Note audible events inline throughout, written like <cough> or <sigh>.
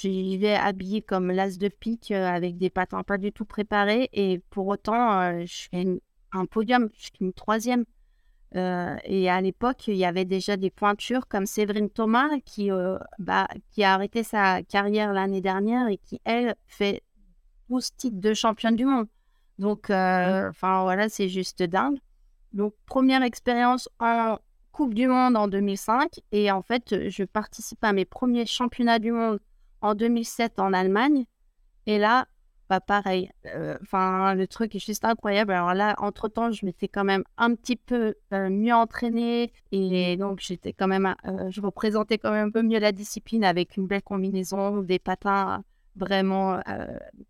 J'y vais habillée comme l'as de pique avec des patins pas du tout préparés. Et pour autant, je fais un podium, je suis une troisième. et à l'époque, il y avait déjà des pointures comme Séverine Thomas qui, bah, qui a arrêté sa carrière l'année dernière et qui, elle, fait 12 titres de championne du monde. Donc, enfin voilà, c'est juste dingue. Donc, première expérience en Coupe du Monde en 2005. Et en fait, je participe à mes premiers championnats du monde en 2007 en Allemagne. Et là, bah pareil. Euh, enfin, le truc est juste incroyable. Alors là, entre-temps, je m'étais quand même un petit peu euh, mieux entraînée. Et donc, j'étais quand même, euh, je représentais quand même un peu mieux la discipline avec une belle combinaison, des patins vraiment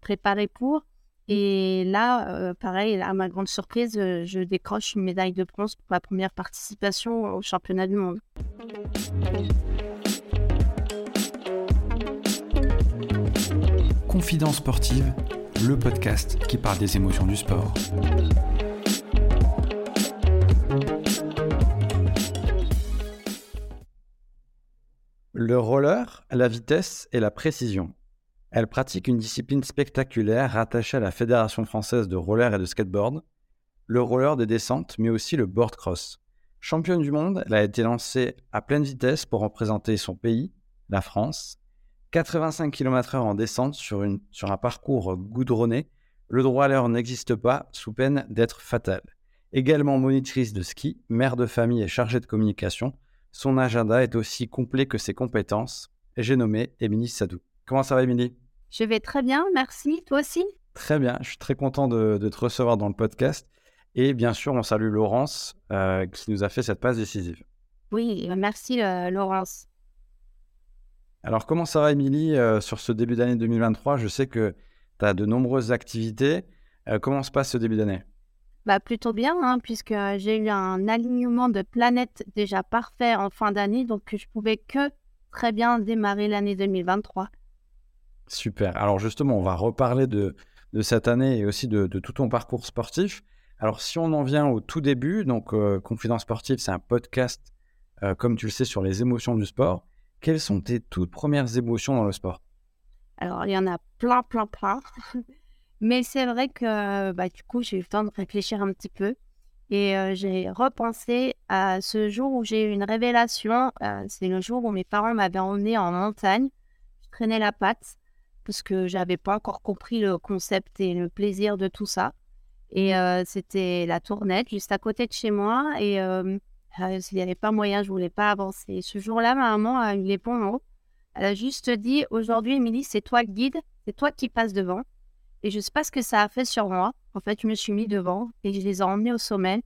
préparés pour. Et là, pareil, à ma grande surprise, je décroche une médaille de bronze pour ma première participation au championnat du monde. Confidence sportive, le podcast qui parle des émotions du sport. Le roller la vitesse et la précision. Elle pratique une discipline spectaculaire rattachée à la Fédération française de roller et de skateboard, le roller de descente, mais aussi le board cross. Championne du monde, elle a été lancée à pleine vitesse pour représenter son pays, la France, 85 km/h en descente sur, une, sur un parcours goudronné, le droit à l'heure n'existe pas sous peine d'être fatal. Également monitrice de ski, mère de famille et chargée de communication, son agenda est aussi complet que ses compétences. J'ai nommé Émilie Sadou. Comment ça va Émilie? Je vais très bien, merci. Toi aussi? Très bien, je suis très content de, te recevoir dans le podcast. Et bien sûr, on salue Laurence euh, qui nous a fait cette passe décisive. Oui, merci euh, Laurence. Alors, comment ça va, Émilie, euh, sur ce début d'année 2023 Je sais que tu as de nombreuses activités. Euh, comment se passe ce début d'année? Bah, Plutôt bien, hein, puisque j'ai eu un alignement de planètes déjà parfait en fin d'année, donc je pouvais que très bien démarrer l'année 2023. Super. Alors, justement, on va reparler de, cette année et aussi de, tout ton parcours sportif. Alors, si on en vient au tout début, donc euh, Confidence Sportive, c'est un podcast, comme tu le sais, sur les émotions du sport. Quelles sont tes toutes premières émotions dans le sport? Alors, il y en a plein, plein, plein. <laughs> Mais c'est vrai que bah, du coup, j'ai eu le temps de réfléchir un petit peu. Et euh, j'ai repensé à ce jour où j'ai eu une révélation. Euh, c'est le jour où mes parents m'avaient emmené en montagne. Je traînais la patte parce que j'avais pas encore compris le concept et le plaisir de tout ça. Et euh, c'était la tournette juste à côté de chez moi. Et euh, s'il n'y avait pas moyen, je ne voulais pas avancer. Ce jour-là, ma maman a eu les bons mots. Elle a juste dit Aujourd'hui, Émilie, c'est toi le guide, c'est toi qui passes devant. Et je ne sais pas ce que ça a fait sur moi. En fait, je me suis mis devant et je les ai emmenés au sommet.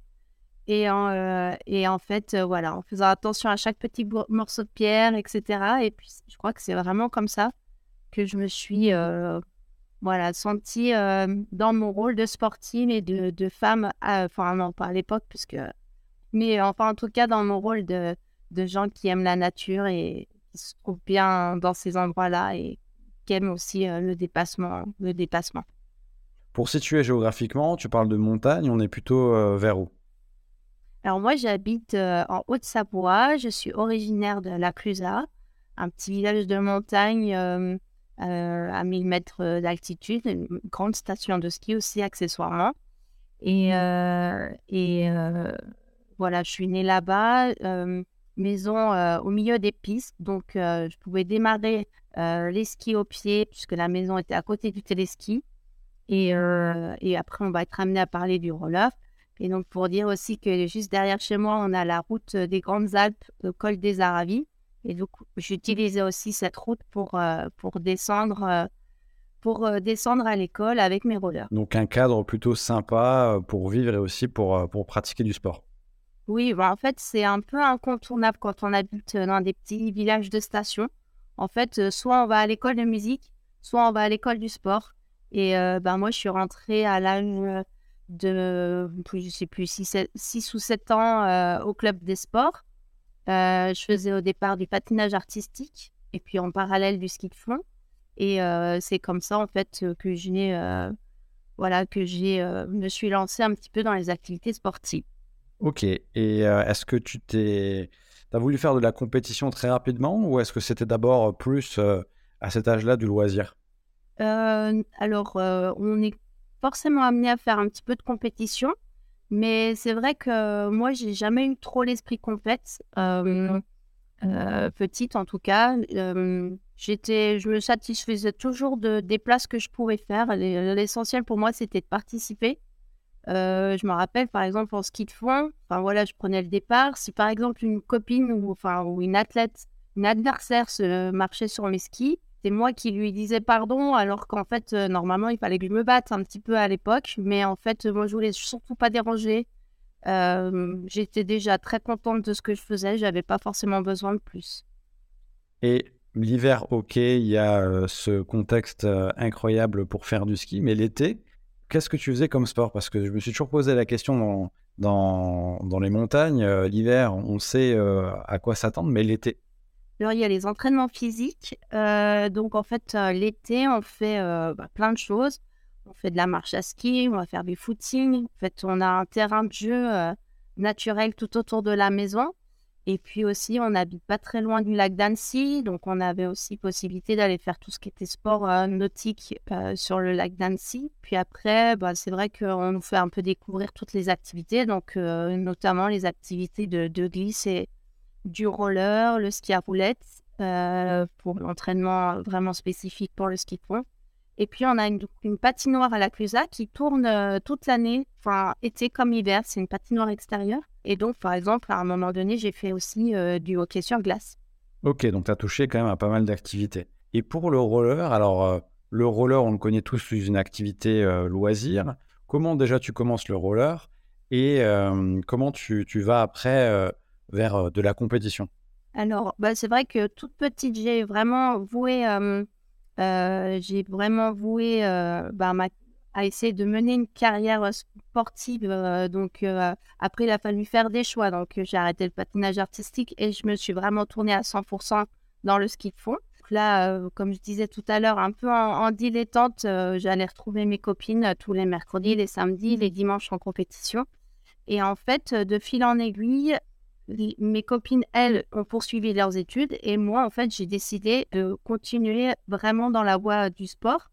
Et en, euh, et en fait, euh, voilà, en faisant attention à chaque petit morceau de pierre, etc. Et puis, je crois que c'est vraiment comme ça que je me suis voilà, sentie dans mon rôle de sportive et de, de femme. enfin, non, pas à l'époque, puisque mais enfin, en tout cas, dans mon rôle de, de gens qui aiment la nature et qui se trouvent bien dans ces endroits-là et qui aiment aussi euh, le dépassement, le dépassement. Pour situer géographiquement, tu parles de montagne, on est plutôt euh, vers où? Alors moi, j'habite euh, en Haute-Savoie, je suis originaire de La Clusaz, un petit village de montagne à 1000 mètres d'altitude, une grande station de ski aussi accessoirement. Et, et voilà, je suis née là-bas, maison au milieu des pistes, donc je pouvais démarrer les skis au pied puisque la maison était à côté du téléski. Et, et après, on va être amené à parler du roller. Et donc, pour dire aussi que juste derrière chez moi, on a la route des Grandes Alpes, le col des Aravis. Et donc, j'utilisais aussi cette route pour, pour descendre pour descendre à l'école avec mes rollers. Donc un cadre plutôt sympa pour vivre et aussi pour, pour pratiquer du sport. Oui, bah, en fait, c'est un peu incontournable quand on habite dans des petits villages de station. En fait, soit on va à l'école de musique, soit on va à l'école du sport. Et ben, moi, je suis rentrée à l'âge de, je sais plus, 6, ou 7 ans au club des sports. je faisais au départ du patinage artistique et puis en parallèle du ski de fond. Et c'est comme ça, en fait, que j'ai, voilà, que me suis lancée un petit peu dans les activités sportives. Ok. Et est-ce que tu t'es. as voulu faire de la compétition très rapidement ou est-ce que c'était d'abord plus à cet âge-là du loisir? Alors, on est forcément amené à faire un petit peu de compétition, mais c'est vrai que moi, j'ai jamais eu trop l'esprit compète. petite en tout cas, j'étais, je me satisfaisais toujours de, des places que je pouvais faire. L'essentiel pour moi, c'était de participer. Je me rappelle, par exemple, en ski de fond, enfin voilà, je prenais le départ. Si par exemple une copine ou, enfin, ou une athlète, une adversaire se marchait sur mes skis, c'est moi qui lui disais pardon, alors qu'en fait, normalement, il fallait que je me batte un petit peu à l'époque. Mais en fait, moi, je voulais surtout pas déranger. J'étais déjà très contente de ce que je faisais. J'avais pas forcément besoin de plus. Et l'hiver, ok, il y a ce contexte incroyable pour faire du ski, mais l'été, qu'est-ce que tu faisais comme sport? Parce que je me suis toujours posé la question dans, dans, les montagnes. l'hiver, on sait à quoi s'attendre, mais l'été Alors, il y a les entraînements physiques. donc, en fait, l'été, on fait bah, plein de choses. On fait de la marche à ski, on va faire du footing. En fait, on a un terrain de jeu naturel tout autour de la maison. Et puis aussi, on n'habite pas très loin du lac d'Annecy, donc on avait aussi possibilité d'aller faire tout ce qui était sport euh, nautique euh, sur le lac d'Annecy. Puis après, bah, c'est vrai qu'on nous fait un peu découvrir toutes les activités, donc euh, notamment les activités de, glisse et du roller, le ski à roulettes, pour l'entraînement vraiment spécifique pour le ski de fond. Et puis, on a une, patinoire à la Clusa qui tourne euh, toute l'année, enfin, été comme hiver. C'est une patinoire extérieure. Et donc, par exemple, à un moment donné, j'ai fait aussi euh, du hockey sur glace. Ok, donc tu as touché quand même à pas mal d'activités. Et pour le roller, alors, euh, le roller, on le connaît tous sous une activité loisir. Comment déjà tu commences le roller et comment tu, tu, vas après vers de la compétition? Alors, bah, c'est vrai que toute petite, j'ai vraiment voué euh, j'ai vraiment voué euh, bah, à essayer de mener une carrière sportive. Euh, donc, après, il a fallu faire des choix. Donc, j'ai arrêté le patinage artistique et je me suis vraiment tournée à 100% dans le ski de fond. Là, comme je disais tout à l'heure, un peu en, dilettante, j'allais retrouver mes copines tous les mercredis, les samedis, les dimanches en compétition. Et en fait, de fil en aiguille, mes copines, elles, ont poursuivi leurs études et moi, en fait, j'ai décidé de continuer vraiment dans la voie du sport.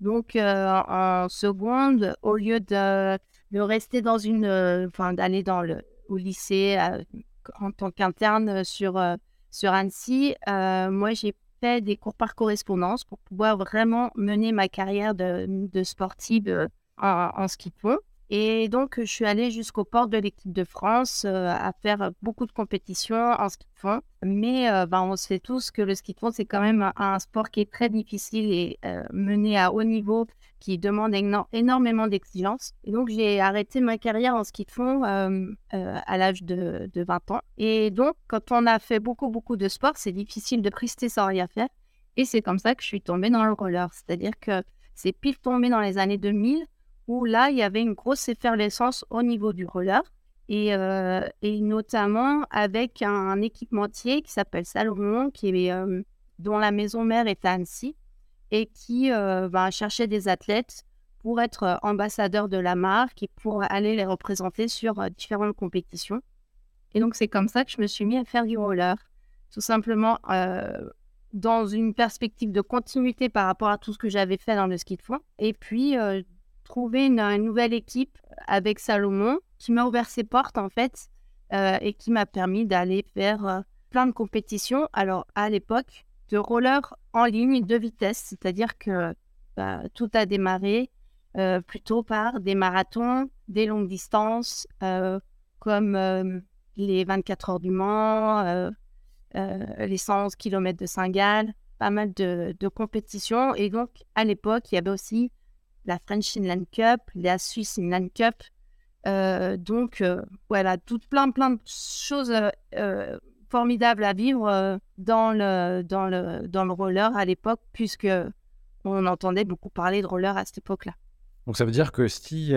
Donc, euh, en seconde, au lieu de, rester dans une, euh, enfin, d'aller dans le au lycée euh, en tant qu'interne sur sur Annecy, moi, j'ai fait des cours par correspondance pour pouvoir vraiment mener ma carrière de, de sportive en, en ski de fond. Et donc, je suis allée jusqu'au port de l'équipe de France euh, à faire beaucoup de compétitions en ski de fond. Mais euh, ben, on sait tous que le ski de fond, c'est quand même un, sport qui est très difficile et euh, mené à haut niveau, qui demande énormément d'exigence. Et donc, j'ai arrêté ma carrière en ski de fond à l'âge de, de 20 ans. Et donc, quand on a fait beaucoup, beaucoup de sport, c'est difficile de rester sans rien faire. Et c'est comme ça que je suis tombée dans le roller. C'est-à-dire que c'est pile tombé dans les années 2000 là, il y avait une grosse effervescence au niveau du roller. Et, euh, notamment avec un, équipementier qui s'appelle Salomon, qui euh, dont la maison mère est à Annecy, et qui euh, va chercher des athlètes pour être ambassadeur de la marque et pour aller les représenter sur différentes compétitions. Et donc, c'est comme ça que je me suis mis à faire du roller, tout simplement dans une perspective de continuité par rapport à tout ce que j'avais fait dans le ski de fond. Et puis, trouvé une, nouvelle équipe avec Salomon qui m'a ouvert ses portes en fait euh, et qui m'a permis d'aller faire euh, plein de compétitions. Alors à l'époque, de roller en ligne de vitesse, c'est-à-dire que bah, tout a démarré euh, plutôt par des marathons, des longues distances comme les 24 heures du Mans, les 111 km de Saint-Gall, pas mal de compétitions. Et donc à l'époque, il y avait aussi la French Inland Cup, la Swiss Inland Cup. Euh, donc euh, voilà, toutes plein plein de choses euh, formidables à vivre dans le dans le dans le roller à l'époque, puisque on entendait beaucoup parler de roller à cette époque-là. Donc ça veut dire que si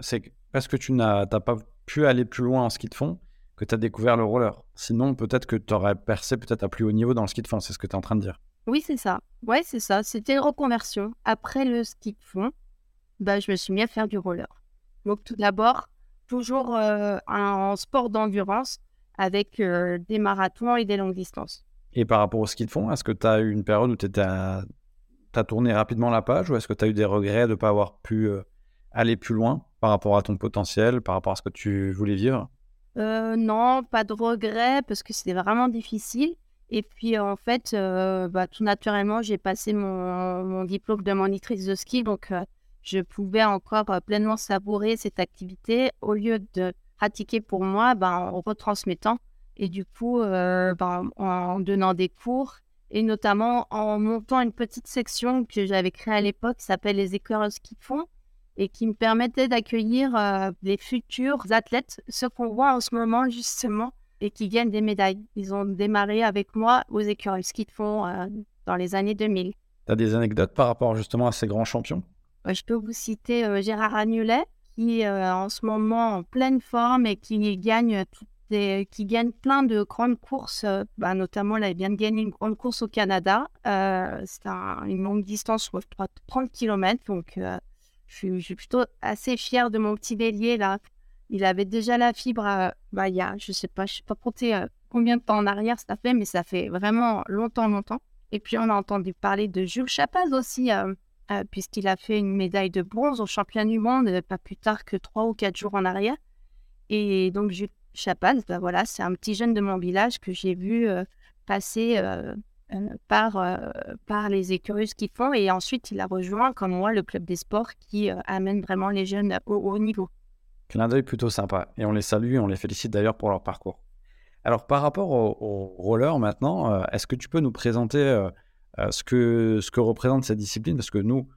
c'est parce que tu n'as pas pu aller plus loin en ski de fond que tu as découvert le roller. Sinon, peut-être que tu aurais percé peut-être à plus haut niveau dans le ski de fond, c'est ce que tu es en train de dire. Oui, c'est ça. Ouais, c'est ça. C'était une reconversion. Après le ski de fond, bah, je me suis mis à faire du roller. Donc, tout d'abord, toujours euh, un sport d'endurance avec euh, des marathons et des longues distances. Et par rapport au ski de fond, est-ce que tu as eu une période où tu as tourné rapidement la page ou est-ce que tu as eu des regrets de ne pas avoir pu aller plus loin par rapport à ton potentiel, par rapport à ce que tu voulais vivre? Non, pas de regrets parce que c'était vraiment difficile. Et puis en fait, bah, tout naturellement, j'ai passé mon, diplôme de monitrice de ski, donc je pouvais encore pleinement savourer cette activité. Au lieu de pratiquer pour moi ben, en retransmettant. Et du coup ben, en donnant des cours. Et notamment en montant une petite section que j'avais créée à l'époque qui s'appelle les ski de fond et qui me permettait d'accueillir les futurs athlètes, ceux qu'on voit en ce moment justement et qui gagnent des médailles. Ils ont démarré avec moi aux écœurs ski de fond dans les années 2000. Tu as des anecdotes par rapport justement à ces grands champions? Je peux vous citer Gérard Agnulet qui est en ce moment en pleine forme et qui gagne qui gagne plein de grandes courses, bah, notamment là, il vient de gagner une grande course au Canada. c'est une longue distance, 30 km, donc je suis, plutôt assez fière de mon petit bélier là. Il avait déjà la fibre, euh, bah, il y a, je sais pas, je sais pas compter euh, combien de temps en arrière ça fait, mais ça fait vraiment longtemps, longtemps. Et puis on a entendu parler de Jules Chapaz aussi, euh, puisqu'il a fait une médaille de bronze au championnat du monde pas plus tard que trois ou quatre jours en arrière. Et donc Jules Chapaz, bah, voilà, c'est un petit jeune de mon village que j'ai vu passer euh, par, euh, les écureuses qui font. Et ensuite, il a rejoint, comme moi, le club des sports qui euh, amène vraiment les jeunes au haut niveau. Clin d'œil plutôt sympa. Et on les salue, on les félicite d'ailleurs pour leur parcours. Alors, par rapport au, roller maintenant, est-ce que tu peux nous présenter ce, que, ce que représente cette discipline Parce que nous,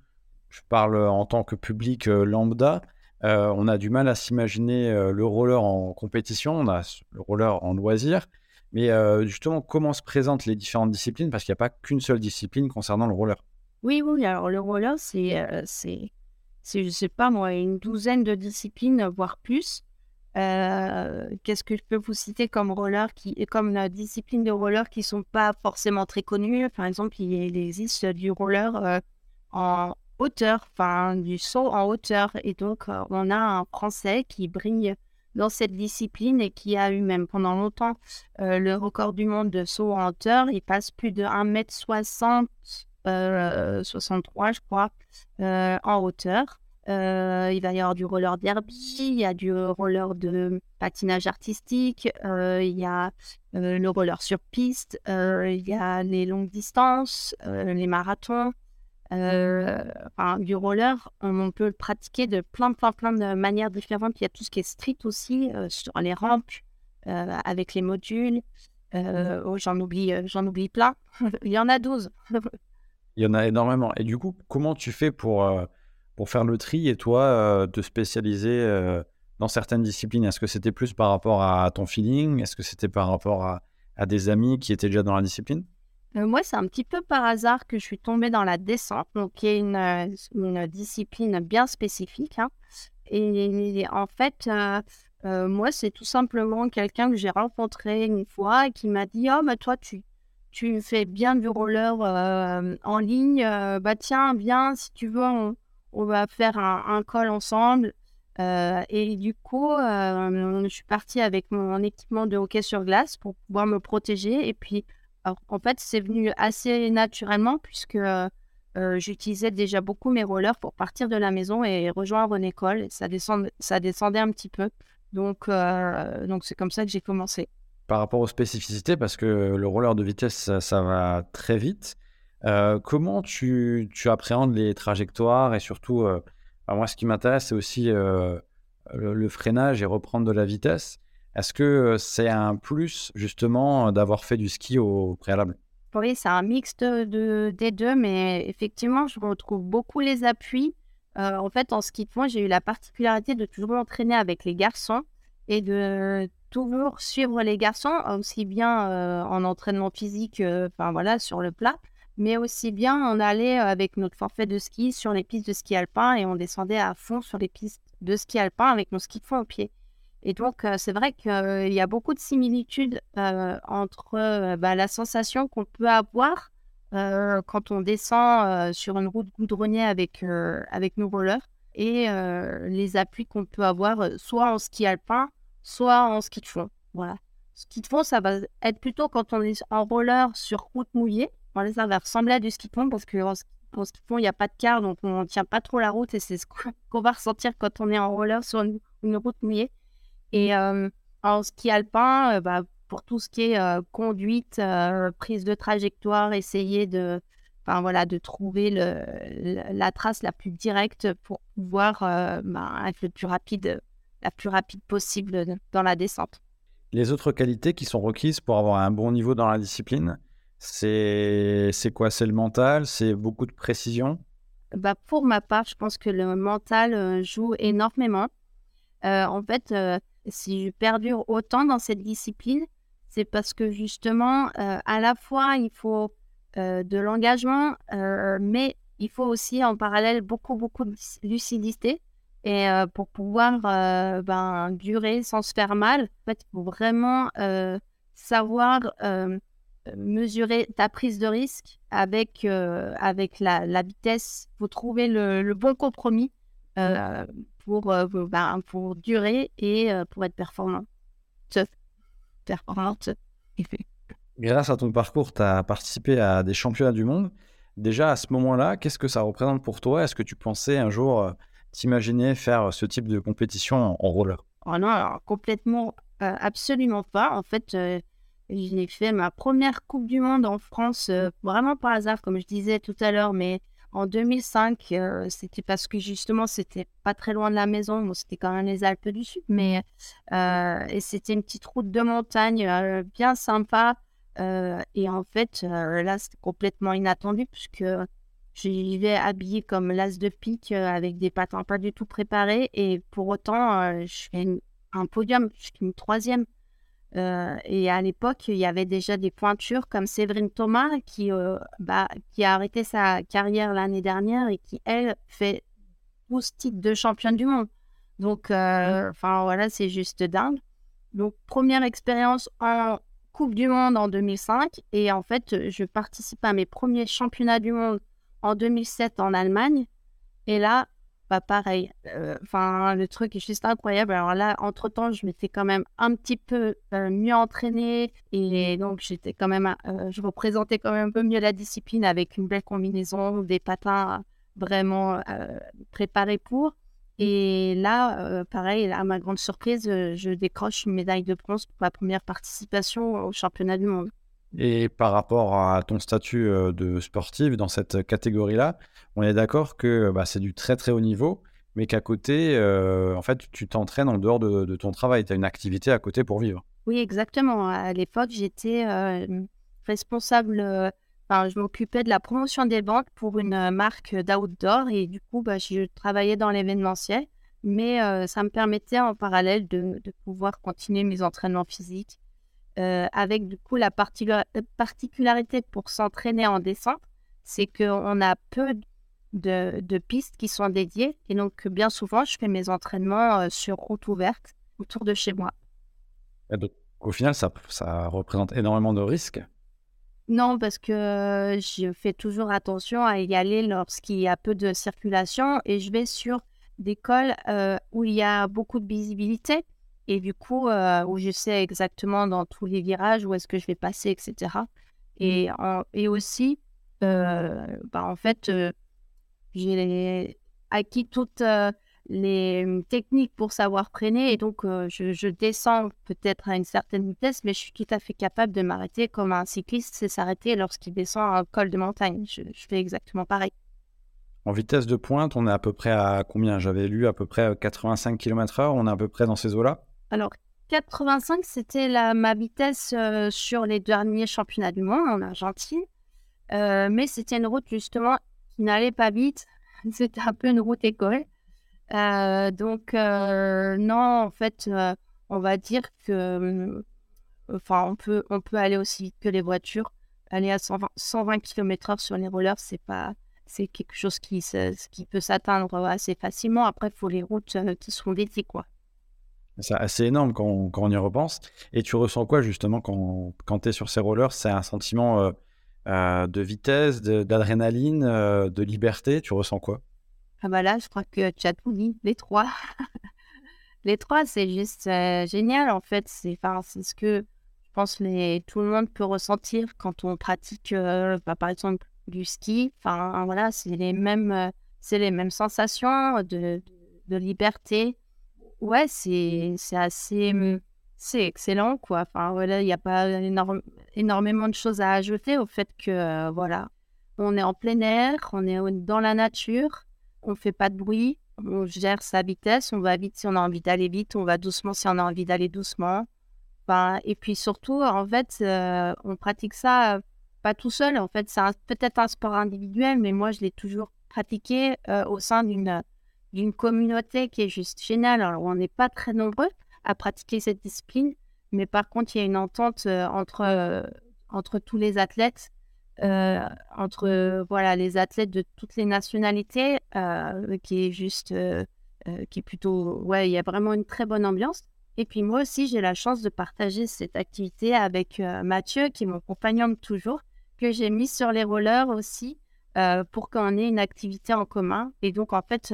je parle en tant que public lambda, on a du mal à s'imaginer le roller en compétition, on a le roller en loisir. Mais justement, comment se présentent les différentes disciplines? Parce qu'il n'y a pas qu'une seule discipline concernant le roller. Oui, oui, alors le roller, c'est, c'est, je sais pas moi, une douzaine de disciplines, voire plus. qu'est-ce que je peux vous citer comme roller qui, comme discipline de roller qui sont pas forcément très connues? Par exemple, il existe du roller en hauteur, enfin du saut en hauteur. Et donc, on a un Français qui brille dans cette discipline et qui a eu même pendant longtemps euh, le record du monde de saut en hauteur. Il passe plus de 1m60, 63 je crois, euh, en hauteur. Euh, il va y avoir du roller derby, il y a du roller de patinage artistique, il y a le roller sur piste, il y a les longues distances, les marathons. Euh, du roller, on, peut le pratiquer de plein, plein, plein de manières différentes. Il y a tout ce qui est street aussi, euh, sur les rampes, euh, avec les modules. Oh, j'en oublie, j'en oublie plein. <laughs> Il y en a 12. <laughs> Il y en a énormément. Et du coup, comment tu fais pour, pour faire le tri et toi, te spécialiser dans certaines disciplines? Est-ce que c'était plus par rapport à ton feeling? Est-ce que c'était par rapport à, à des amis qui étaient déjà dans la discipline? Euh, moi, c'est un petit peu par hasard que je suis tombée dans la descente, donc qui est une, euh, une discipline bien spécifique. Hein. Et, en fait, euh, moi, c'est tout simplement quelqu'un que j'ai rencontré une fois qui m'a dit Oh, mais toi, tu, tu fais bien du roller en ligne. bah, tiens, viens, si tu veux, on, va faire un, call ensemble. et du coup, je suis partie avec mon équipement de hockey sur glace pour pouvoir me protéger. Et puis, en fait, c'est venu assez naturellement puisque euh, j'utilisais déjà beaucoup mes rollers pour partir de la maison et rejoindre une école. ça, ça descendait un petit peu. Donc, euh, donc c'est comme ça que j'ai commencé. Par rapport aux spécificités, parce que le roller de vitesse, ça, va très vite. Euh, comment tu, tu, appréhendes les trajectoires et surtout, moi, ce qui m'intéresse, c'est aussi le, freinage et reprendre de la vitesse. Est-ce que c'est un plus justement d'avoir fait du ski au préalable? Oui, c'est un mix de, des deux, mais effectivement, je retrouve beaucoup les appuis. en fait, en ski de fond, j'ai eu la particularité de toujours m'entraîner avec les garçons et de toujours suivre les garçons, aussi bien en entraînement physique, enfin voilà, sur le plat, mais aussi bien on allait avec notre forfait de ski sur les pistes de ski alpin et on descendait à fond sur les pistes de ski alpin avec nos skis de fond au pied. Et donc, c'est vrai qu'il y a beaucoup de similitudes entre bah, la sensation qu'on peut avoir quand on descend sur une route goudronnée avec, avec nos rollers et les appuis qu'on peut avoir soit en ski alpin, soit en ski de fond. Voilà. ski de fond, ça va être plutôt quand on est en roller sur route mouillée. Bon, ça va ressembler à du ski de fond parce que en, ski de fond, il n'y a pas de car, donc on ne tient pas trop la route et c'est ce <laughs> qu'on va ressentir quand on est en roller sur une, route mouillée. Et euh, en ski alpin, euh, bah, pour tout ce qui est euh, conduite, prise de trajectoire, essayer de, enfin, voilà, de trouver le, la trace la plus directe pour pouvoir bah, être le plus rapide, la plus rapide possible dans la descente. Les autres qualités qui sont requises pour avoir un bon niveau dans la discipline, c'est quoi? C'est le mental C'est beaucoup de précision? Bah Pour ma part, je pense que le mental euh, joue énormément. Euh, en fait, euh, si je perdure autant dans cette discipline, c'est parce que justement, à la fois, il faut de l'engagement, mais il faut aussi en parallèle beaucoup, beaucoup de lucidité. Et pour pouvoir ben, durer sans se faire mal, en fait, il faut vraiment savoir mesurer ta prise de risque avec, avec la, la, vitesse. Il faut trouver le, bon compromis pour, ben, pour durer et pour être performant. Performante. <laughs> Grâce à ton parcours, tu as participé à des championnats du monde. Déjà, à ce moment-là, qu'est-ce que ça représente pour toi? Est-ce que tu pensais un jour t'imaginer faire ce type de compétition en roller? Oh non, alors, complètement, euh, absolument pas. En fait, euh, j'ai fait ma première Coupe du Monde en France, euh, vraiment par hasard, comme je disais tout à l'heure, mais en 2005, c'était parce que justement, c'était pas très loin de la maison. Bon, c'était quand même les Alpes du Sud, mais et c'était une petite route de montagne bien sympa. et en fait, là, c'était complètement inattendu puisque J'y vais habillée comme l'as de pique euh, avec des patins pas du tout préparés. Et pour autant, euh, je fais un podium, je suis une troisième. Euh, et à l'époque, il y avait déjà des pointures comme Séverine Thomas qui, bah, qui a arrêté sa carrière l'année dernière et qui, elle, fait 12 titres de championne du monde. Donc, enfin voilà, c'est juste dingue. Donc, première expérience en Coupe du Monde en 2005. Et en fait, je participe à mes premiers championnats du monde en 2007 en Allemagne. Et là, bah pareil. Euh, enfin, le truc est juste incroyable. Alors là, entre-temps, je m'étais quand même un petit peu euh, mieux entraînée. Et donc, j'étais quand même... Euh, je représentais quand même un peu mieux la discipline avec une belle combinaison, des patins vraiment préparés pour. Et là, pareil, à ma grande surprise, je décroche une médaille de bronze pour ma première participation au championnat du monde. Et par rapport à ton statut de sportive dans cette catégorie-là, on est d'accord que bah, c'est du très très haut niveau, mais qu'à côté, en fait, tu t'entraînes en dehors de, ton travail. Tu as une activité à côté pour vivre. Oui, exactement. À l'époque, j'étais responsable, enfin, je m'occupais de la promotion des banques pour une marque d'outdoor et du coup, bah, je travaillais dans l'événementiel, mais ça me permettait en parallèle de pouvoir continuer mes entraînements physiques euh, avec du coup la particularité pour s'entraîner en descente, c'est qu'on a peu de, pistes qui sont dédiées. Et donc, bien souvent, je fais mes entraînements euh, sur route ouverte autour de chez moi. au final, ça, ça représente énormément de risques? Non, parce que je fais toujours attention à y aller lorsqu'il y a peu de circulation et je vais sur des cols euh, où il y a beaucoup de visibilité et du coup, euh, où je sais exactement dans tous les virages où est-ce que je vais passer, etc. Mmh. Et, et aussi, euh, bah, en fait, euh, j'ai acquis toutes les mmh, techniques pour savoir freiner. Et donc, je, descends peut-être à une certaine vitesse, mais je suis tout à fait capable de m'arrêter comme un cycliste sait s'arrêter lorsqu'il descend un col de montagne. Je, je, fais exactement pareil. En vitesse de pointe, on est à peu près à combien? J'avais lu à peu près 85 km/h. On est à peu près dans ces eaux-là? Alors, 85, c'était ma vitesse euh, sur les derniers championnats du monde en Argentine. Euh, mais c'était une route justement qui n'allait pas vite. <laughs> C'était un peu une route école. Euh, donc, non, en fait, on va dire que. Enfin, on peut, on peut aller aussi vite que les voitures. Aller à 120, 120 km/h sur les rollers, c'est pas. C'est quelque chose qui, qui peut s'atteindre assez facilement. Après, il faut les routes qui sont dédiées, quoi. C'est assez énorme quand on, y repense. Et tu ressens quoi justement quand, quand tu es sur ces rollers? C'est un sentiment euh, euh, de vitesse, d'adrénaline, euh, de, liberté? Tu ressens quoi? Ah bah là, je crois que tu as tout dit, les trois. <laughs> les trois, c'est juste génial en fait. C'est ce que pense que tout le monde peut ressentir quand on pratique, bah, par exemple, du ski. Enfin, voilà, c'est les mêmes, les mêmes sensations de liberté. Ouais, c'est, c'est assez, mmh, c'est excellent, quoi. Enfin, voilà, il n'y a pas énormément de choses à ajouter au fait que, euh, voilà, on est en plein air, on est dans la nature, on fait pas de bruit, on gère sa vitesse, on va vite si on a envie d'aller vite, on va doucement si on a envie d'aller doucement. Enfin, et puis surtout, en fait, euh, on pratique ça euh, pas tout seul. En fait, c'est peut-être un sport individuel, mais moi, je l'ai toujours pratiqué euh, au sein d'une d'une communauté qui est juste géniale. Alors, on n'est pas très nombreux à pratiquer cette discipline, mais par contre, il y a une entente entre, entre tous les athlètes euh, entre voilà les athlètes de toutes les nationalités, euh, qui est juste, euh, qui est plutôt, ouais, il y a vraiment une très bonne ambiance. Et puis moi aussi, j'ai la chance de partager cette activité avec Mathieu, qui est mon compagnon de toujours, que j'ai mis sur les rollers aussi pour qu'on ait une activité en commun. Et donc, en fait,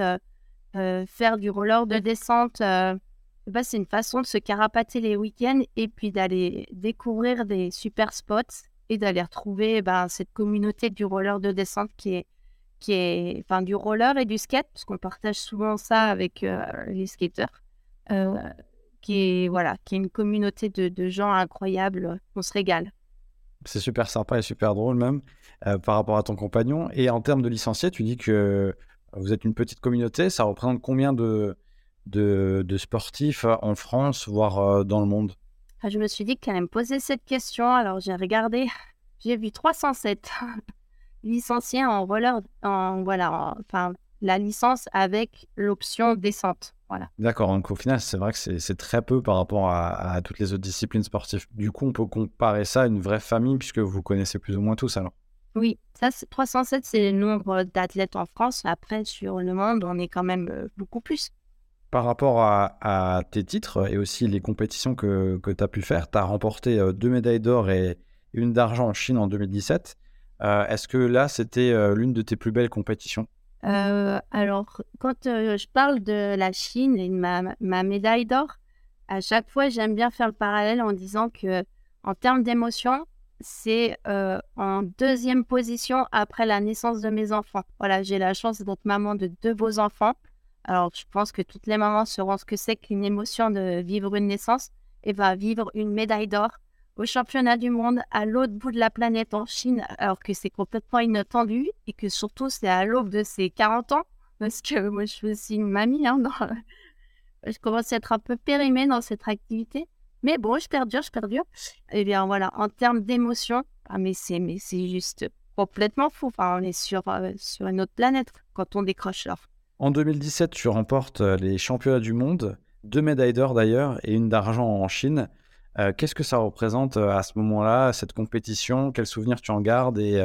faire du roller de descente, bah, c'est une façon de se carapater les week-ends et puis d'aller découvrir des super spots et d'aller retrouver ben, cette communauté du roller de descente qui est, qui est, enfin, du roller et du skate, parce qu'on partage souvent ça avec euh, les skateurs, euh, qui est, voilà, qui est une communauté de, de gens incroyables. On se régale. C'est super sympa et super drôle même euh, par rapport à ton compagnon. Et en termes de licenciés, tu dis que vous êtes une petite communauté. Ça représente combien de, de, de sportifs en France, voire dans le monde? Je me suis dit qu'elle allait me poser cette question. Alors j'ai regardé, <laughs> j'ai vu 307 <laughs> licenciés en roller, en voilà, enfin la licence avec l'option descente. Voilà. D'accord, donc au final, c'est vrai que c'est très peu par rapport à, toutes les autres disciplines sportives. Du coup, on peut comparer ça à une vraie famille puisque vous connaissez plus ou moins tous alors. Oui, ça, 307, c'est le nombre d'athlètes en France. Après, sur le monde, on est quand même euh, beaucoup plus. Par rapport à, tes titres et aussi les compétitions que, que tu as pu faire, tu as remporté euh, deux médailles d'or et une d'argent en Chine en 2017. Euh, est-ce que là, c'était euh, l'une de tes plus belles compétitions? Alors, quand je parle de la Chine et de ma, ma médaille d'or, à chaque fois, j'aime bien faire le parallèle en disant que, en termes d'émotion, c'est en deuxième position après la naissance de mes enfants. Voilà, j'ai la chance d'être maman de deux beaux enfants. Alors, je pense que toutes les mamans sauront ce que c'est qu'une émotion de vivre une naissance et va vivre une médaille d'or au championnat du monde à l'autre bout de la planète en Chine, alors que c'est complètement inattendu et que surtout c'est à l'aube de ses 40 ans, parce que moi je suis aussi une mamie, hein, <laughs> je commence à être un peu périmée dans cette activité. Mais bon, je perdure, je perdure. Et eh bien voilà, en termes d'émotion, ah, mais c'est mais c'est juste complètement fou. Enfin, on est sur, euh, sur une autre planète quand on décroche là. En 2017, tu remportes euh, les championnats du monde, deux médailles d'or d'ailleurs et une d'argent en Chine. Euh, qu'est-ce que ça représente à ce moment-là, cette compétition? Quels souvenirs tu en gardes? Et,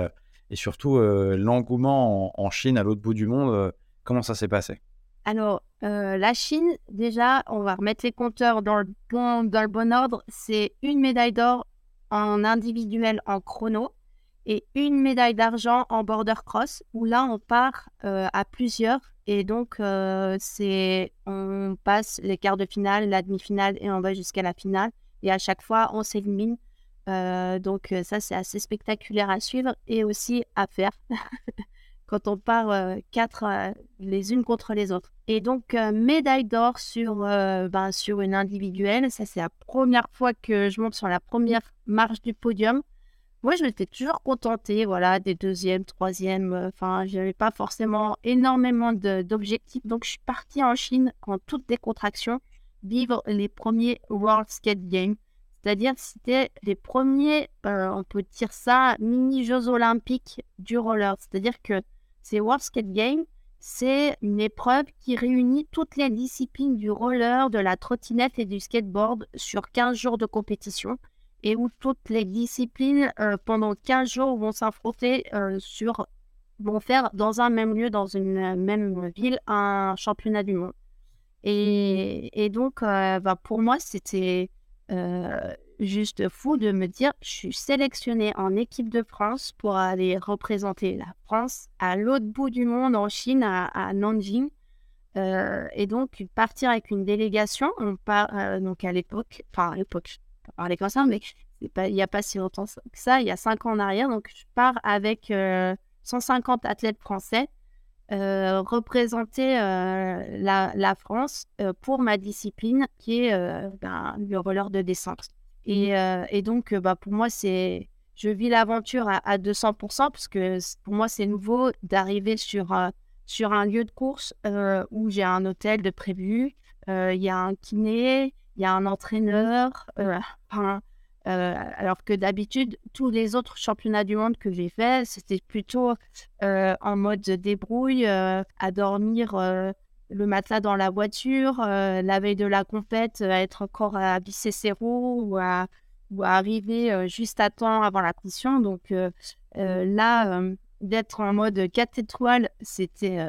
et surtout l'engouement en, Chine, à l'autre bout du monde Comment ça s'est passé? Alors, la Chine, déjà, on va remettre les compteurs dans le bon, dans le bon ordre. C'est une médaille d'or en individuel en chrono et une médaille d'argent en border cross, où là, on part à plusieurs et donc, euh, on passe les quarts de finale, la demi-finale et on va jusqu'à la finale. Et à chaque fois, on s'élimine. Euh, donc, euh, ça, c'est assez spectaculaire à suivre et aussi à faire <laughs> quand on part quatre les unes contre les autres. Et donc, médaille d'or sur, ben, sur une individuelle. Ça, c'est la première fois que je monte sur la première marche du podium. Moi, je m'étais toujours contentée, voilà, des deuxièmes, troisièmes. Euh, enfin, je n'avais pas forcément énormément d'objectifs. Donc, je suis partie en Chine en toute décontraction, vivre les premiers World Skate Games. C'est-à-dire, c'était les premiers, euh, on peut dire ça, mini-jeux olympiques du roller. C'est-à-dire que ces World Skate Games, c'est une épreuve qui réunit toutes les disciplines du roller, de la trottinette et du skateboard sur 15 jours de compétition et où toutes les disciplines euh, pendant 15 jours vont s'affronter euh, sur vont faire dans un même lieu, dans une même ville, un championnat du monde. Et, et donc, euh, bah, pour moi, c'était juste fou de me dire, je suis sélectionnée en équipe de France pour aller représenter la France à l'autre bout du monde, en Chine, à, Nanjing. et donc, partir avec une délégation, on part, donc à l'époque, enfin à l'époque, parler comme ça, mais il n'y a pas si longtemps que ça, il y a cinq ans en arrière. Donc, je pars avec 150 athlètes français représenter la, France pour ma discipline qui est ben, le roller de descente. Et, mmh. et donc, bah, pour moi, c'est je vis l'aventure à, 200% parce que pour moi, c'est nouveau d'arriver sur, sur un lieu de course où j'ai un hôtel de prévu, il y a un kiné, il y a un entraîneur. <laughs> alors que d'habitude, tous les autres championnats du monde que j'ai fait, c'était plutôt en mode débrouille, à dormir le matelas dans la voiture, la veille de la compète, à être encore à visser ses roues ou à, ou à arriver juste à temps avant la pression. Donc là, d'être en mode 4 étoiles, c'était,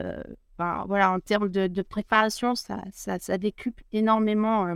voilà, en termes de, préparation, ça, ça, ça décupe énormément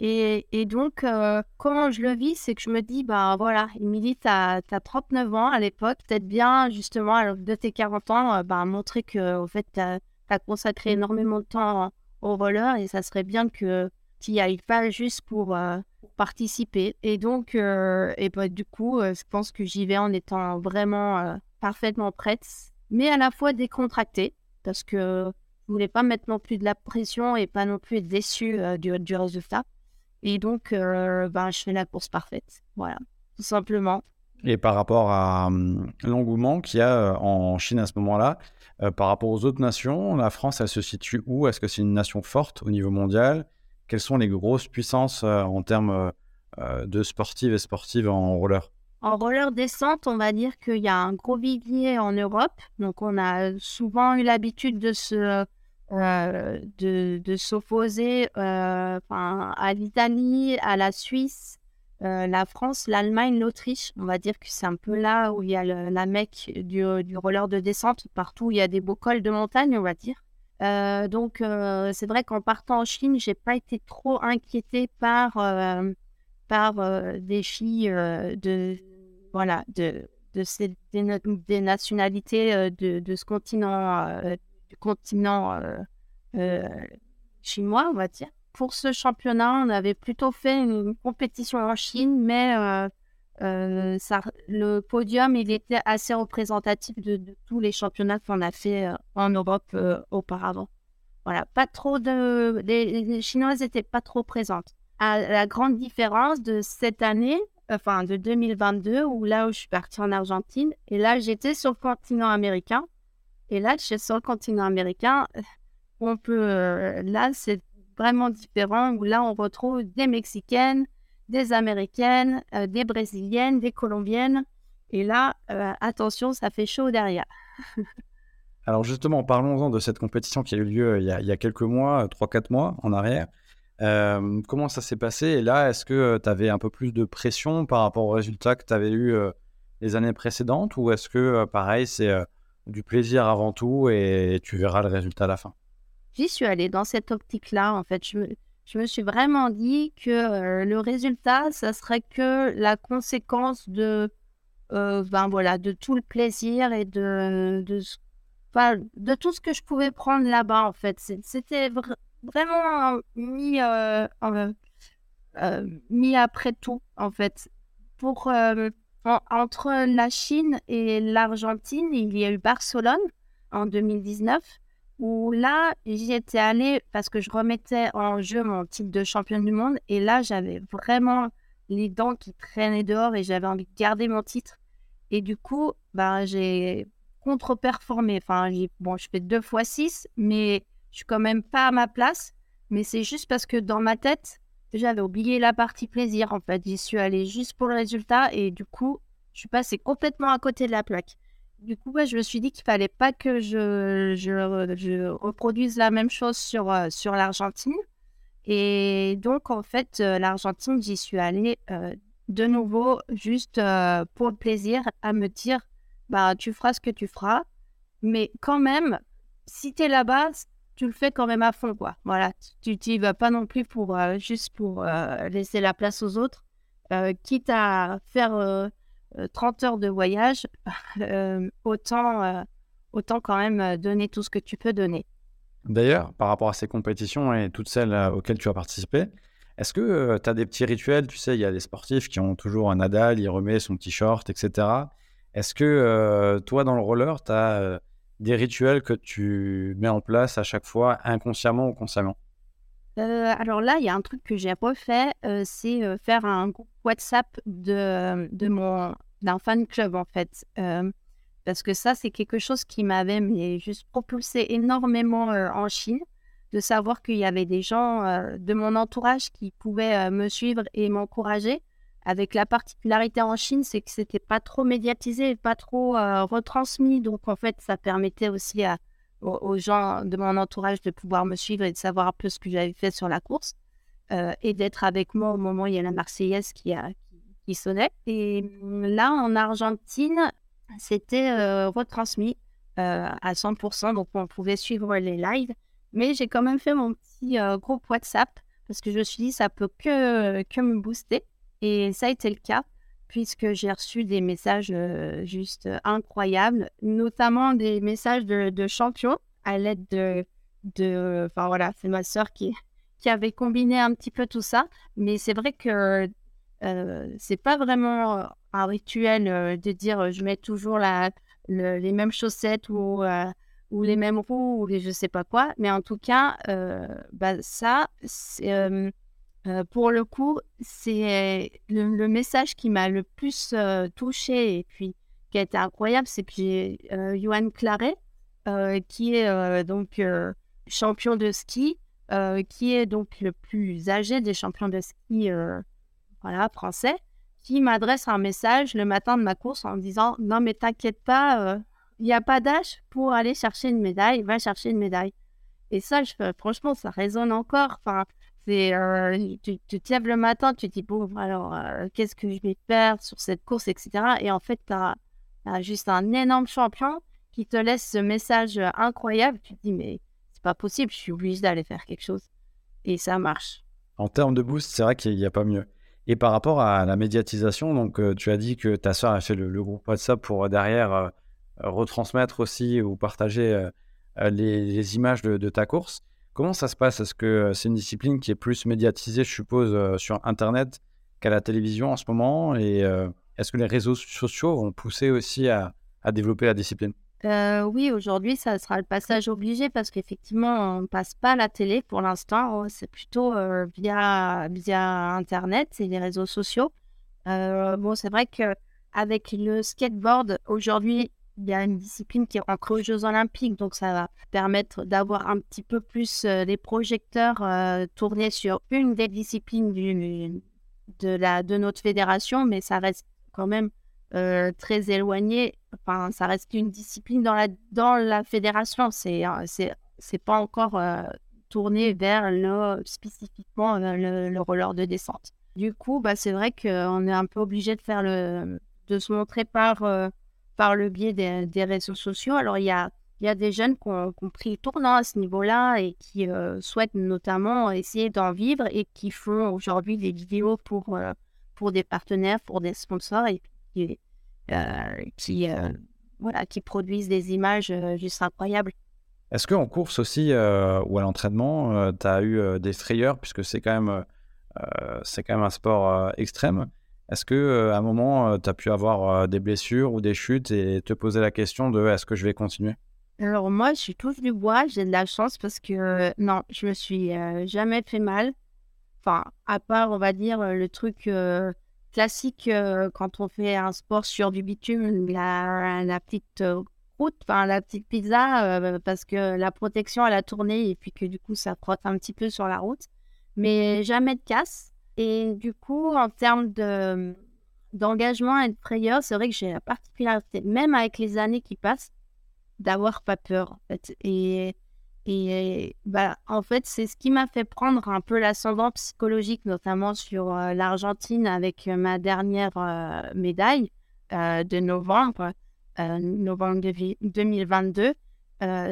et, donc, euh, comment je le vis, c'est que je me dis, bah voilà, Émilie, tu as, 39 ans à l'époque, peut-être bien, justement, à de tes 40 ans, euh, bah, montrer que, au fait, tu as, consacré énormément de temps au roller et ça serait bien que tu n'y ailles pas juste pour, euh, participer. Et donc, et bah, du coup, je pense que j'y vais en étant vraiment parfaitement prête, mais à la fois décontractée, parce que je voulais pas mettre non plus de la pression et pas non plus être déçue du, du résultat. Et donc, euh, ben, je fais la course parfaite. Voilà, tout simplement. Et par rapport à hum, l'engouement qu'il y a euh, en Chine à ce moment-là, euh, par rapport aux autres nations, la France, elle se situe où? Est-ce que c'est une nation forte au niveau mondial? Quelles sont les grosses puissances en termes de sportives et sportives en roller? En roller descente, on va dire qu'il y a un gros vivier en Europe. Donc, on a souvent eu l'habitude de se euh, de, de s'opposer euh, à l'Italie, à la Suisse, euh, la France, l'Allemagne, l'Autriche. On va dire que c'est un peu là où il y a la mecque du, du, roller de descente. Partout, il y a des beaux cols de montagne, on va dire. donc, c'est vrai qu'en partant en Chine, j'ai pas été trop inquiétée par, par des filles de, voilà, de, de ces, des, nationalités de, de, ce continent du continent euh, euh, chinois, on va dire. Pour ce championnat, on avait plutôt fait une compétition en Chine, mais euh, ça, le podium, il était assez représentatif de, tous les championnats qu'on a fait en Europe auparavant. Voilà, pas trop de. Les, Chinoises n'étaient pas trop présentes. À la grande différence de cette année, enfin de 2022, où là où je suis partie en Argentine, et là j'étais sur le continent américain. Et là, sur le continent américain, on peut, euh, là, c'est vraiment différent, là, on retrouve des Mexicaines, des Américaines, euh, des Brésiliennes, des Colombiennes. Et là, euh, attention, ça fait chaud derrière. <laughs> Alors justement, parlons-en de cette compétition qui a eu lieu il y a, quelques mois, 3-4 mois en arrière. comment ça s'est passé? Et là, est-ce que tu avais un peu plus de pression par rapport aux résultats que tu avais eu les années précédentes? Ou est-ce que, pareil, c'est du plaisir avant tout et tu verras le résultat à la fin. J'y suis allée dans cette optique-là, en fait. Je me, suis vraiment dit que euh, le résultat, ça serait que la conséquence de, euh, ben voilà, de tout le plaisir et de, de, de tout ce que je pouvais prendre là-bas, en fait. C'était vraiment mis, euh, mis après tout, en fait. Pour entre la Chine et l'Argentine, il y a eu Barcelone en 2019, où là, j'y étais allée parce que je remettais en jeu mon titre de championne du monde. Et là, j'avais vraiment les dents qui traînaient dehors et j'avais envie de garder mon titre. Et du coup, bah, j'ai contre-performé. Enfin, bon, je fais deux fois six, mais je suis quand même pas à ma place. Mais c'est juste parce que dans ma tête, j'avais oublié la partie plaisir en fait. J'y suis allée juste pour le résultat et du coup, je suis passée complètement à côté de la plaque. Du coup, je me suis dit qu'il fallait pas que je, reproduise la même chose sur, euh, sur l'Argentine. Et donc, en fait, euh, l'Argentine, j'y suis allée euh, de nouveau juste pour le plaisir à me dire, bah, tu feras ce que tu feras. Mais quand même, si tu es là-bas, tu le fais quand même à fond, quoi. Voilà, tu n'y vas pas non plus pour euh, juste pour euh, laisser la place aux autres. Euh, quitte à faire 30 heures de voyage, <laughs> autant, autant quand même donner tout ce que tu peux donner. D'ailleurs, par rapport à ces compétitions et toutes celles auxquelles tu as participé, Est-ce que tu as des petits rituels? Tu sais, il y a des sportifs qui ont toujours un Nadal, il remet son t-shirt, etc. Est-ce que toi, dans le roller, tu as des rituels que tu mets en place à chaque fois, inconsciemment ou consciemment? Alors là, il y a un truc que j'ai refait, c'est faire un groupe WhatsApp de, de mon d'un fan club en fait, parce que ça c'est quelque chose qui m'avait juste propulsé énormément en Chine de savoir qu'il y avait des gens euh, de mon entourage qui pouvaient euh, me suivre et m'encourager. Avec la particularité en Chine, c'est que c'était pas trop médiatisé, pas trop euh, retransmis. Donc en fait, ça permettait aussi aux, gens de mon entourage de pouvoir me suivre et de savoir un peu ce que j'avais fait sur la course et d'être avec moi au moment où il y a la Marseillaise qui, sonnait. Et là, en Argentine, c'était retransmis à 100%, donc on pouvait suivre les lives. Mais j'ai quand même fait mon petit euh, groupe WhatsApp parce que je me suis dit ça peut que me booster. Et ça a été le cas puisque j'ai reçu des messages euh, juste incroyables, notamment des messages de, champions à l'aide de, de... Enfin voilà, c'est ma soeur qui, <laughs> qui avait combiné un petit peu tout ça. Mais c'est vrai que euh, c'est pas vraiment un rituel de dire je mets toujours la, les mêmes chaussettes ou ou les mêmes roues ou les je sais pas quoi. Mais en tout cas, euh, bah, ça, euh, euh, pour le coup, c'est le, message qui m'a le plus touché et puis qui a été incroyable, c'est que j'ai Johan Claret, qui est donc champion de ski, qui est donc le plus âgé des champions de ski voilà, français, qui m'adresse un message le matin de ma course en disant Non, mais t'inquiète pas, il n'y a pas d'âge pour aller chercher une médaille, va chercher une médaille. Et ça, franchement, ça résonne encore. Enfin, euh, tu, te lèves le matin, tu te dis, bon, alors, euh, qu'est-ce que je vais faire sur cette course, etc. Et en fait, tu as, juste un énorme champion qui te laisse ce message incroyable. Tu te dis, mais c'est pas possible, je suis obligé d'aller faire quelque chose. Et ça marche. En termes de boost, c'est vrai qu'il n'y a pas mieux. Et par rapport à la médiatisation, donc euh, tu as dit que ta soeur a fait le, groupe WhatsApp pour derrière retransmettre aussi ou partager euh, euh, les, images de, ta course. Comment ça se passe? Est-ce que euh, c'est une discipline qui est plus médiatisée, je suppose, sur Internet qu'à la télévision en ce moment? Et est-ce que les réseaux sociaux vont pousser aussi à, développer la discipline? Oui, aujourd'hui, ça sera le passage obligé parce qu'effectivement, on ne passe pas à la télé pour l'instant. C'est plutôt via, via Internet et les réseaux sociaux. bon, c'est vrai qu'avec le skateboard, aujourd'hui, il y a une discipline qui rentre aux Jeux Olympiques, donc ça va permettre d'avoir un petit peu plus euh, les projecteurs euh, tournés sur une des disciplines du, de, la, de notre fédération, mais ça reste quand même euh, très éloigné. Enfin, ça reste une discipline dans la, dans la fédération. C'est c'est pas encore tourné vers le, spécifiquement le, le, roller de descente. Du coup, bah, c'est vrai qu'on est un peu obligé de faire le de se montrer par par le biais des, réseaux sociaux. Alors, il y a, y a des jeunes qui ont, pris le tournant à ce niveau-là et qui euh, souhaitent notamment essayer d'en vivre et qui font aujourd'hui des vidéos pour, euh, pour des partenaires, pour des sponsors et qui, euh, qui, voilà, qui produisent des images juste incroyables. Est-ce qu'en course aussi ou à l'entraînement, tu as eu des frayeurs puisque c'est quand, même, c'est quand même un sport extrême est-ce que euh, à un moment, euh, tu as pu avoir euh, des blessures ou des chutes et te poser la question de est-ce que je vais continuer? Alors moi, je suis touche du bois, j'ai de la chance parce que non, je me suis jamais fait mal. Enfin, à part, on va dire, le truc classique quand on fait un sport sur du bitume, la, la petite route, enfin la petite pizza, parce que la protection, elle a tourné et puis que du coup, ça frotte un petit peu sur la route. Mais jamais de casse. Et du coup, en termes de, d'engagement et de frayeur, c'est vrai que j'ai la particularité, même avec les années qui passent, d'avoir pas peur. Et, et bah, en fait, c'est ce qui m'a fait prendre un peu l'ascendant psychologique, notamment sur euh, l'Argentine avec euh, ma dernière euh, médaille de novembre, novembre 2022.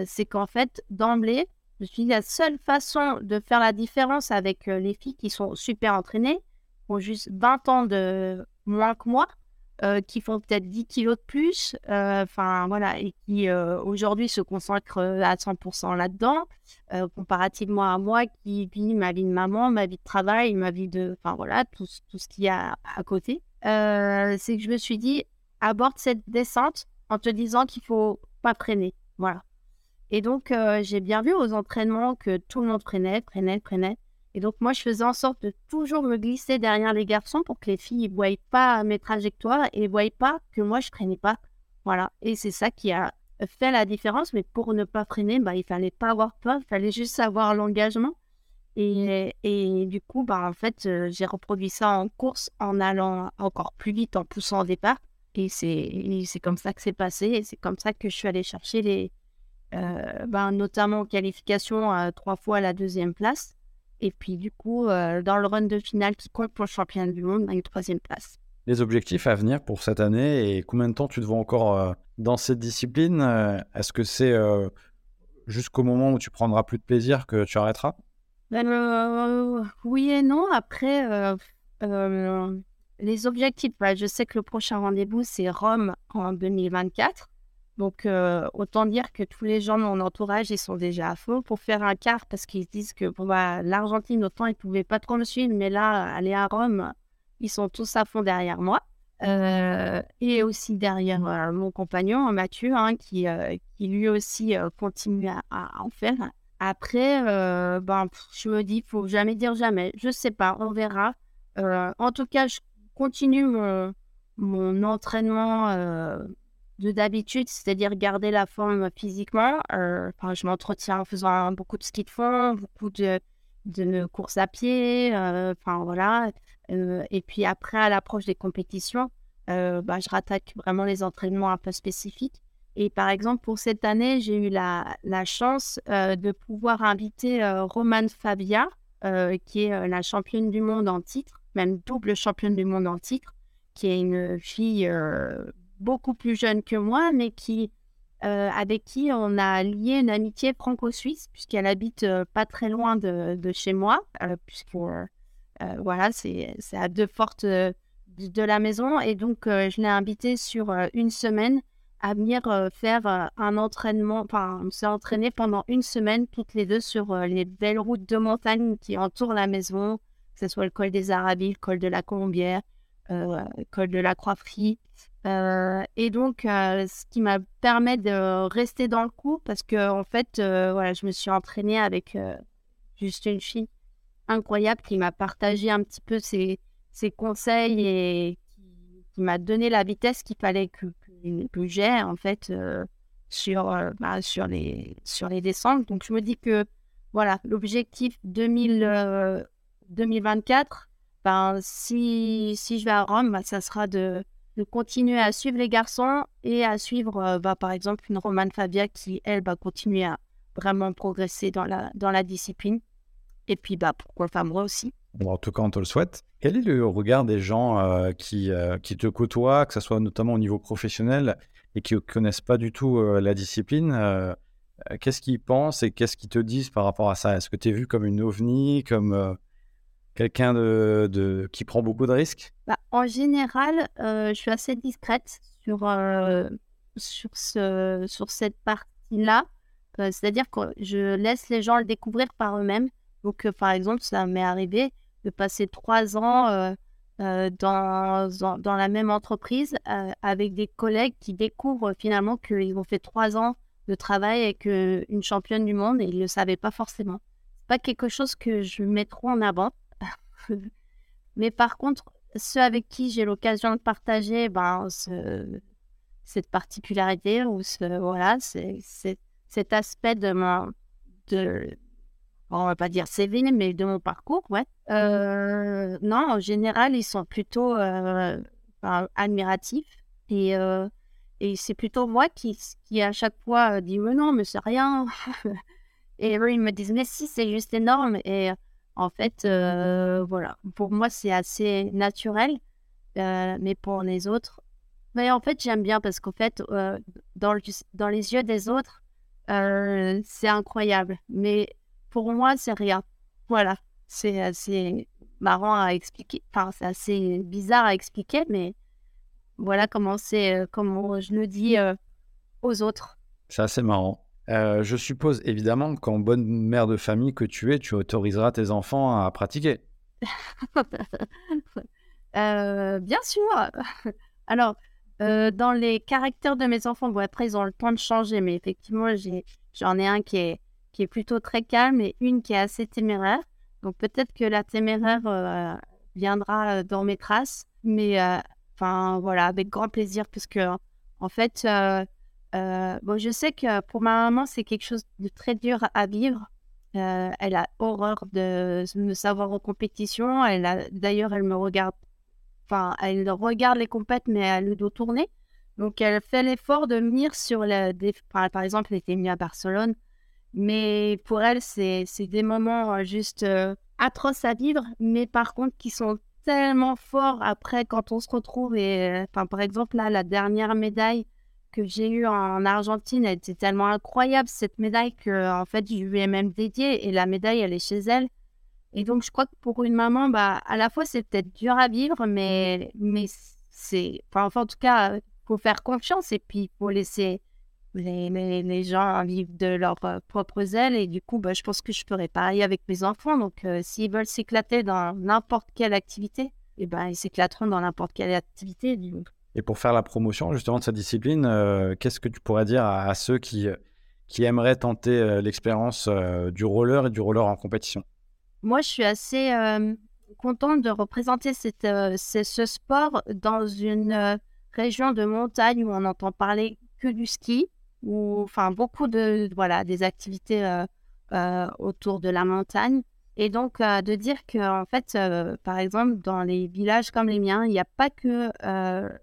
c'est qu'en fait, d'emblée, je suis la seule façon de faire la différence avec euh, les filles qui sont super entraînées, qui ont juste 20 ans de moins que moi, qui font peut-être 10 kilos de plus, enfin voilà, et qui aujourd'hui se consacrent à 100% là-dedans, comparativement à moi qui vis ma vie de maman, ma vie de travail, ma vie de, enfin voilà, tout, tout ce qu'il y a à côté. c'est que je me suis dit, aborde cette descente en te disant qu'il faut pas freiner, voilà. Et donc j'ai bien vu aux entraînements que tout le monde freinait, freinait, freinait. Et donc, moi, je faisais en sorte de toujours me glisser derrière les garçons pour que les filles ne voient pas mes trajectoires et ne voient pas que moi, je traînais pas. Voilà. Et c'est ça qui a fait la différence. Mais pour ne pas freiner, bah, il fallait pas avoir peur, il fallait juste avoir l'engagement. Et, et, du coup, bah, en fait, euh, j'ai reproduit ça en course en allant encore plus vite, en poussant au départ. Et c'est comme ça que c'est passé. Et c'est comme ça que je suis allée chercher les, euh, bah, notamment en qualification à trois fois la deuxième place. Et puis, du coup, euh, dans le run de finale qui compte pour le championnat du monde, une troisième place. Les objectifs à venir pour cette année et combien de temps tu te vois encore euh, dans cette discipline euh, Est-ce que c'est jusqu'au moment où tu prendras plus de plaisir que tu arrêteras? Ben, Oui et non. Après, les objectifs, bah, je sais que le prochain rendez-vous, c'est Rome en 2024. Donc, euh, autant dire que tous les gens de mon entourage, ils sont déjà à fond pour faire un quart parce qu'ils se disent que bon, bah, l'Argentine, autant ils ne pouvaient pas trop me suivre, mais là, aller à Rome, ils sont tous à fond derrière moi. Euh, et aussi derrière euh, mon compagnon, Mathieu, hein, qui, lui aussi continue à, en faire. Après, ben, je me dis, il faut jamais dire jamais. Je sais pas, on verra. en tout cas, je continue mon, mon entraînement de d'habitude, c'est-à-dire garder la forme physiquement. Euh, je m'entretiens en faisant beaucoup de ski de fond, beaucoup de, de courses à pied, euh, enfin voilà. Euh, et puis après, à l'approche des compétitions, bah, je rattaque vraiment les entraînements un peu spécifiques. Et par exemple, pour cette année, j'ai eu la, la chance de pouvoir inviter Romane Fabia, qui est la championne du monde en titre, même double championne du monde en titre, qui est une fille beaucoup plus jeune que moi, mais qui, euh, avec qui on a lié une amitié franco-suisse, puisqu'elle habite euh, pas très loin de, chez moi, euh, puisque voilà, c'est à deux portes de, la maison. Et donc, je l'ai invitée sur une semaine à venir faire un entraînement, enfin, on s'est entraîné pendant une semaine toutes les deux sur les belles routes de montagne qui entourent la maison, que ce soit le col des Arabies, le col de la Colombière, le col de la Croix-Frie. Euh, et donc, euh, ce qui m'a permis de rester dans le coup, parce que en fait, euh, voilà, je me suis entraînée avec juste une fille incroyable qui m'a partagé un petit peu ses, ses conseils et qui, m'a donné la vitesse qu'il fallait que, que, j'ai en fait sur, bah, sur, les, sur les descentes. Donc, je me dis que voilà, l'objectif 2024, ben, si, si je vais à Rome, ben, ça sera de de continuer à suivre les garçons et à suivre, euh, bah, par exemple, une Romane Fabia qui, elle, va continuer à vraiment progresser dans la, dans la discipline. Et puis, bah, pourquoi pas moi aussi. en tout cas, on te le souhaite. Quel est le regard des gens euh, qui, euh, qui te côtoient, que ce soit notamment au niveau professionnel et qui ne connaissent pas du tout la discipline Qu'est-ce qu'ils pensent et qu'est-ce qu'ils te disent par rapport à ça? Est-ce que tu es vu comme une ovni, comme Quelqu'un de, qui prend beaucoup de risques? Bah, En général, euh, je suis assez discrète sur, euh, sur, ce, sur cette partie-là. Euh, c'est-à-dire que je laisse les gens le découvrir par eux-mêmes. Donc, par exemple, ça m'est arrivé de passer trois ans dans, dans, la même entreprise avec des collègues qui découvrent finalement qu'ils ont fait trois ans de travail avec une championne du monde et ils ne le savaient pas forcément. C'est pas quelque chose que je mets trop en avant. <laughs> Mais par contre, ceux avec qui j'ai l'occasion de partager ben, cette particularité ou ce, voilà, c'est, cet aspect de mon, de, on va pas dire CV, mais de mon parcours, ouais. Mmh euh, non, en général, ils sont plutôt euh, admiratifs et, euh, et c'est plutôt moi qui, qui à chaque fois dit mais non, mais c'est rien. <laughs> et eux, ils me disent mais si, c'est juste énorme. Et en fait, euh, voilà, pour moi, c'est assez naturel, euh, mais pour les autres, mais en fait, j'aime bien parce qu'en fait, euh, dans, dans les yeux des autres, c'est incroyable. Mais pour moi, c'est rien. Voilà, c'est assez marrant à expliquer. Enfin, c'est assez bizarre à expliquer, mais voilà comment c'est, comment je le dis aux autres. C'est assez marrant. Je suppose évidemment qu'en bonne mère de famille que tu es, tu autoriseras tes enfants à pratiquer. <laughs> bien sûr. <laughs> Alors, dans les caractères de mes enfants, bon, après, ils ont le temps de changer, mais effectivement, j'en ai, un qui est, qui est plutôt très calme et une qui est assez téméraire. Donc, peut-être que la téméraire viendra dans mes traces, mais enfin, voilà, avec grand plaisir, puisque en fait, bon, je sais que pour ma maman, c'est quelque chose de très dur à vivre. elle a horreur de me savoir en compétition. Elle a, d'ailleurs, elle me regarde enfin, elle regarde les compètes, mais elle le dos tourné. Donc, elle fait l'effort de venir sur la. par exemple, elle était venue à Barcelone. Mais pour elle, c'est des moments euh, juste euh, atroces à vivre, mais par contre qui sont tellement forts après quand on se retrouve. Et, euh, enfin, par exemple, là, la dernière médaille que j'ai eue en Argentine, elle était tellement incroyable, cette médaille, que en fait, je lui ai même dédiée. Et la médaille, elle est chez elle. Et donc, je crois que pour une maman, bah, à la fois, c'est peut-être dur à vivre, mais, mais c'est. Enfin, en tout cas, il faut faire confiance et puis il faut laisser les, les, gens vivre de leurs euh, propres ailes. Et du coup, bah, je pense que je ferai pareil avec mes enfants. Donc, euh, s'ils veulent s'éclater dans n'importe quelle activité, eh ben, ils s'éclateront dans n'importe quelle activité. Et pour faire la promotion justement de cette discipline, euh, qu'est-ce que tu pourrais dire à, ceux qui, qui aimeraient tenter l'expérience du roller et du roller en compétition? Moi, je suis assez contente de représenter cette, ce sport dans une région de montagne où on entend parler que du ski, ou enfin beaucoup de voilà des activités autour de la montagne. Et donc de dire que en fait, par exemple, dans les villages comme les miens, il n'y a pas que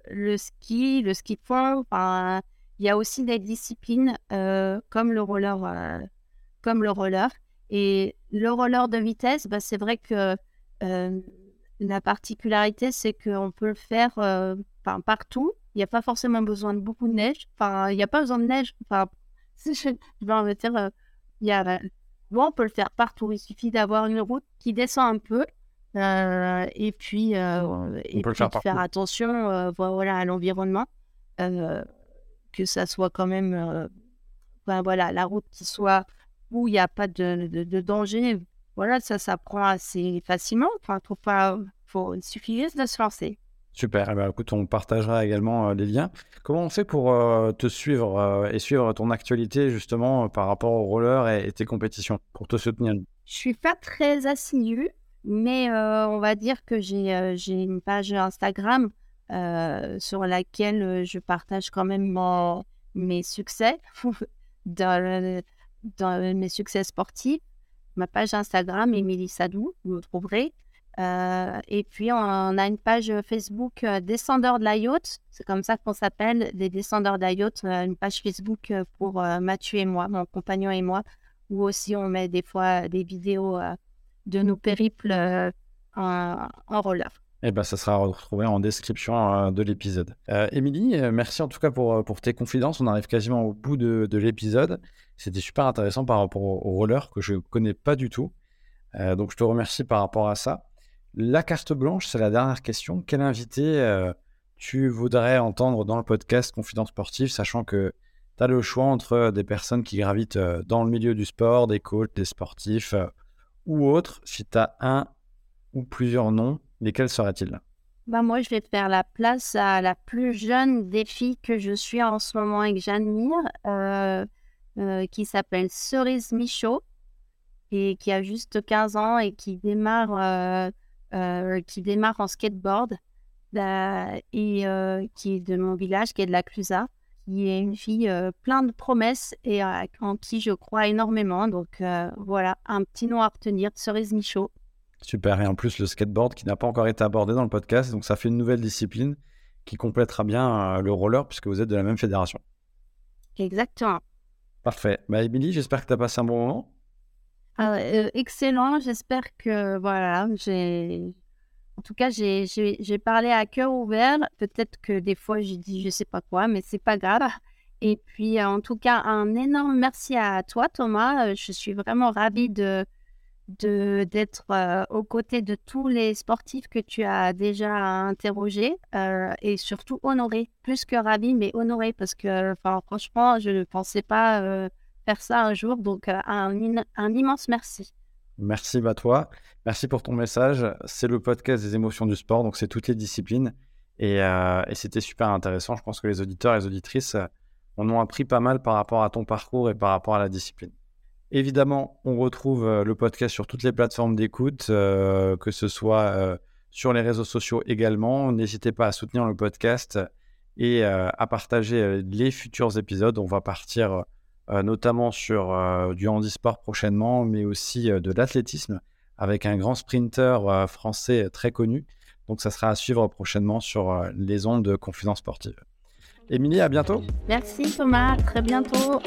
le ski, le ski de il y a aussi des disciplines comme le roller, comme le roller. Et le roller de vitesse, bah, c'est vrai que la particularité, c'est qu'on peut le faire partout. Il n'y a pas forcément besoin de beaucoup de neige. Enfin, il n'y a pas besoin de neige. Enfin, <laughs> je vais dire, il y a, on peut le faire partout. Il suffit d'avoir une route qui descend un peu. et puis, et puis faire, faire, attention voilà, à l'environnement. que ça soit quand même, voilà, la route qui soit où il n'y a pas de, de, danger, voilà, ça s'apprend assez facilement. Enfin, faut pas, faut, il suffit juste de se lancer. Super. Eh ben, écoute, on partagera également euh, les liens. Comment on fait pour euh, te suivre euh, et suivre ton actualité justement par rapport au roller et, tes compétitions pour te soutenir? Je suis pas très assidue, mais on va dire que j'ai j'ai une page Instagram sur laquelle je partage quand même mes succès <laughs> dans, dans mes succès sportifs. Ma page Instagram, Émilie Sadou, vous le trouverez. Euh, et puis, on a une page Facebook euh, Descendeurs de la Yacht. C'est comme ça qu'on s'appelle, les Descendeurs de la Yacht. Euh, une page Facebook pour Mathieu et moi, mon compagnon et moi, où aussi on met des fois des vidéos de nos périples en, en roller. Eh ben, ça sera retrouvé en description de l'épisode. Émilie, merci en tout cas pour, pour tes confidences. On arrive quasiment au bout de, de l'épisode. C'était super intéressant par rapport au, roller que je ne connais pas du tout. Euh, donc je te remercie par rapport à ça. La carte blanche, c'est la dernière question. Quel invité euh, tu voudrais entendre dans le podcast Confidence Sportive, sachant que tu as le choix entre des personnes qui gravitent euh, dans le milieu du sport, des coachs, des sportifs ou autres? Si tu as un ou plusieurs noms, lesquels seraient-ils? Bah moi, je vais faire la place à la plus jeune des filles que je suis en ce moment et que j'admire. Euh, qui s'appelle Cerise Michaud et qui a juste 15 ans et qui démarre, euh, euh, qui démarre en skateboard et qui est de mon village, qui est de la Clusa, qui est une fille pleine de promesses et en qui je crois énormément. Donc voilà, un petit nom à retenir, Cerise Michaud. Super, et en plus le skateboard qui n'a pas encore été abordé dans le podcast, donc ça fait une nouvelle discipline qui complétera bien le roller puisque vous êtes de la même fédération. Exactement. Parfait. Bah, Émilie, j'espère que tu as passé un bon moment. Ah euh, excellent. J'espère que, voilà, j'ai. En tout cas, j'ai parlé à cœur ouvert. Peut-être que des fois, j'ai dit je sais pas quoi, mais c'est pas grave. Et puis, en tout cas, un énorme merci à toi, Thomas. Euh, je suis vraiment ravie de, d'être euh, aux côtés de tous les sportifs que tu as déjà interrogés euh, et surtout honoré, plus que ravi, mais honoré parce que franchement, je ne pensais pas euh, faire ça un jour. Donc, un, un, immense merci. Merci à toi. Merci pour ton message. C'est le podcast des émotions du sport, donc c'est toutes les disciplines. Et, et c'était super intéressant. Je pense que les auditeurs et les auditrices en ont appris pas mal par rapport à ton parcours et par rapport à la discipline. Évidemment, on retrouve euh, le podcast sur toutes les plateformes d'écoute, euh, que ce soit euh, sur les réseaux sociaux également. N'hésitez pas à soutenir le podcast et à partager les futurs épisodes. On va partir notamment sur du handisport prochainement, mais aussi de l'athlétisme avec un grand sprinter français très connu. Donc ça sera à suivre prochainement sur les ondes de Confidence Sportive. Émilie, à bientôt. Merci Thomas, très bientôt.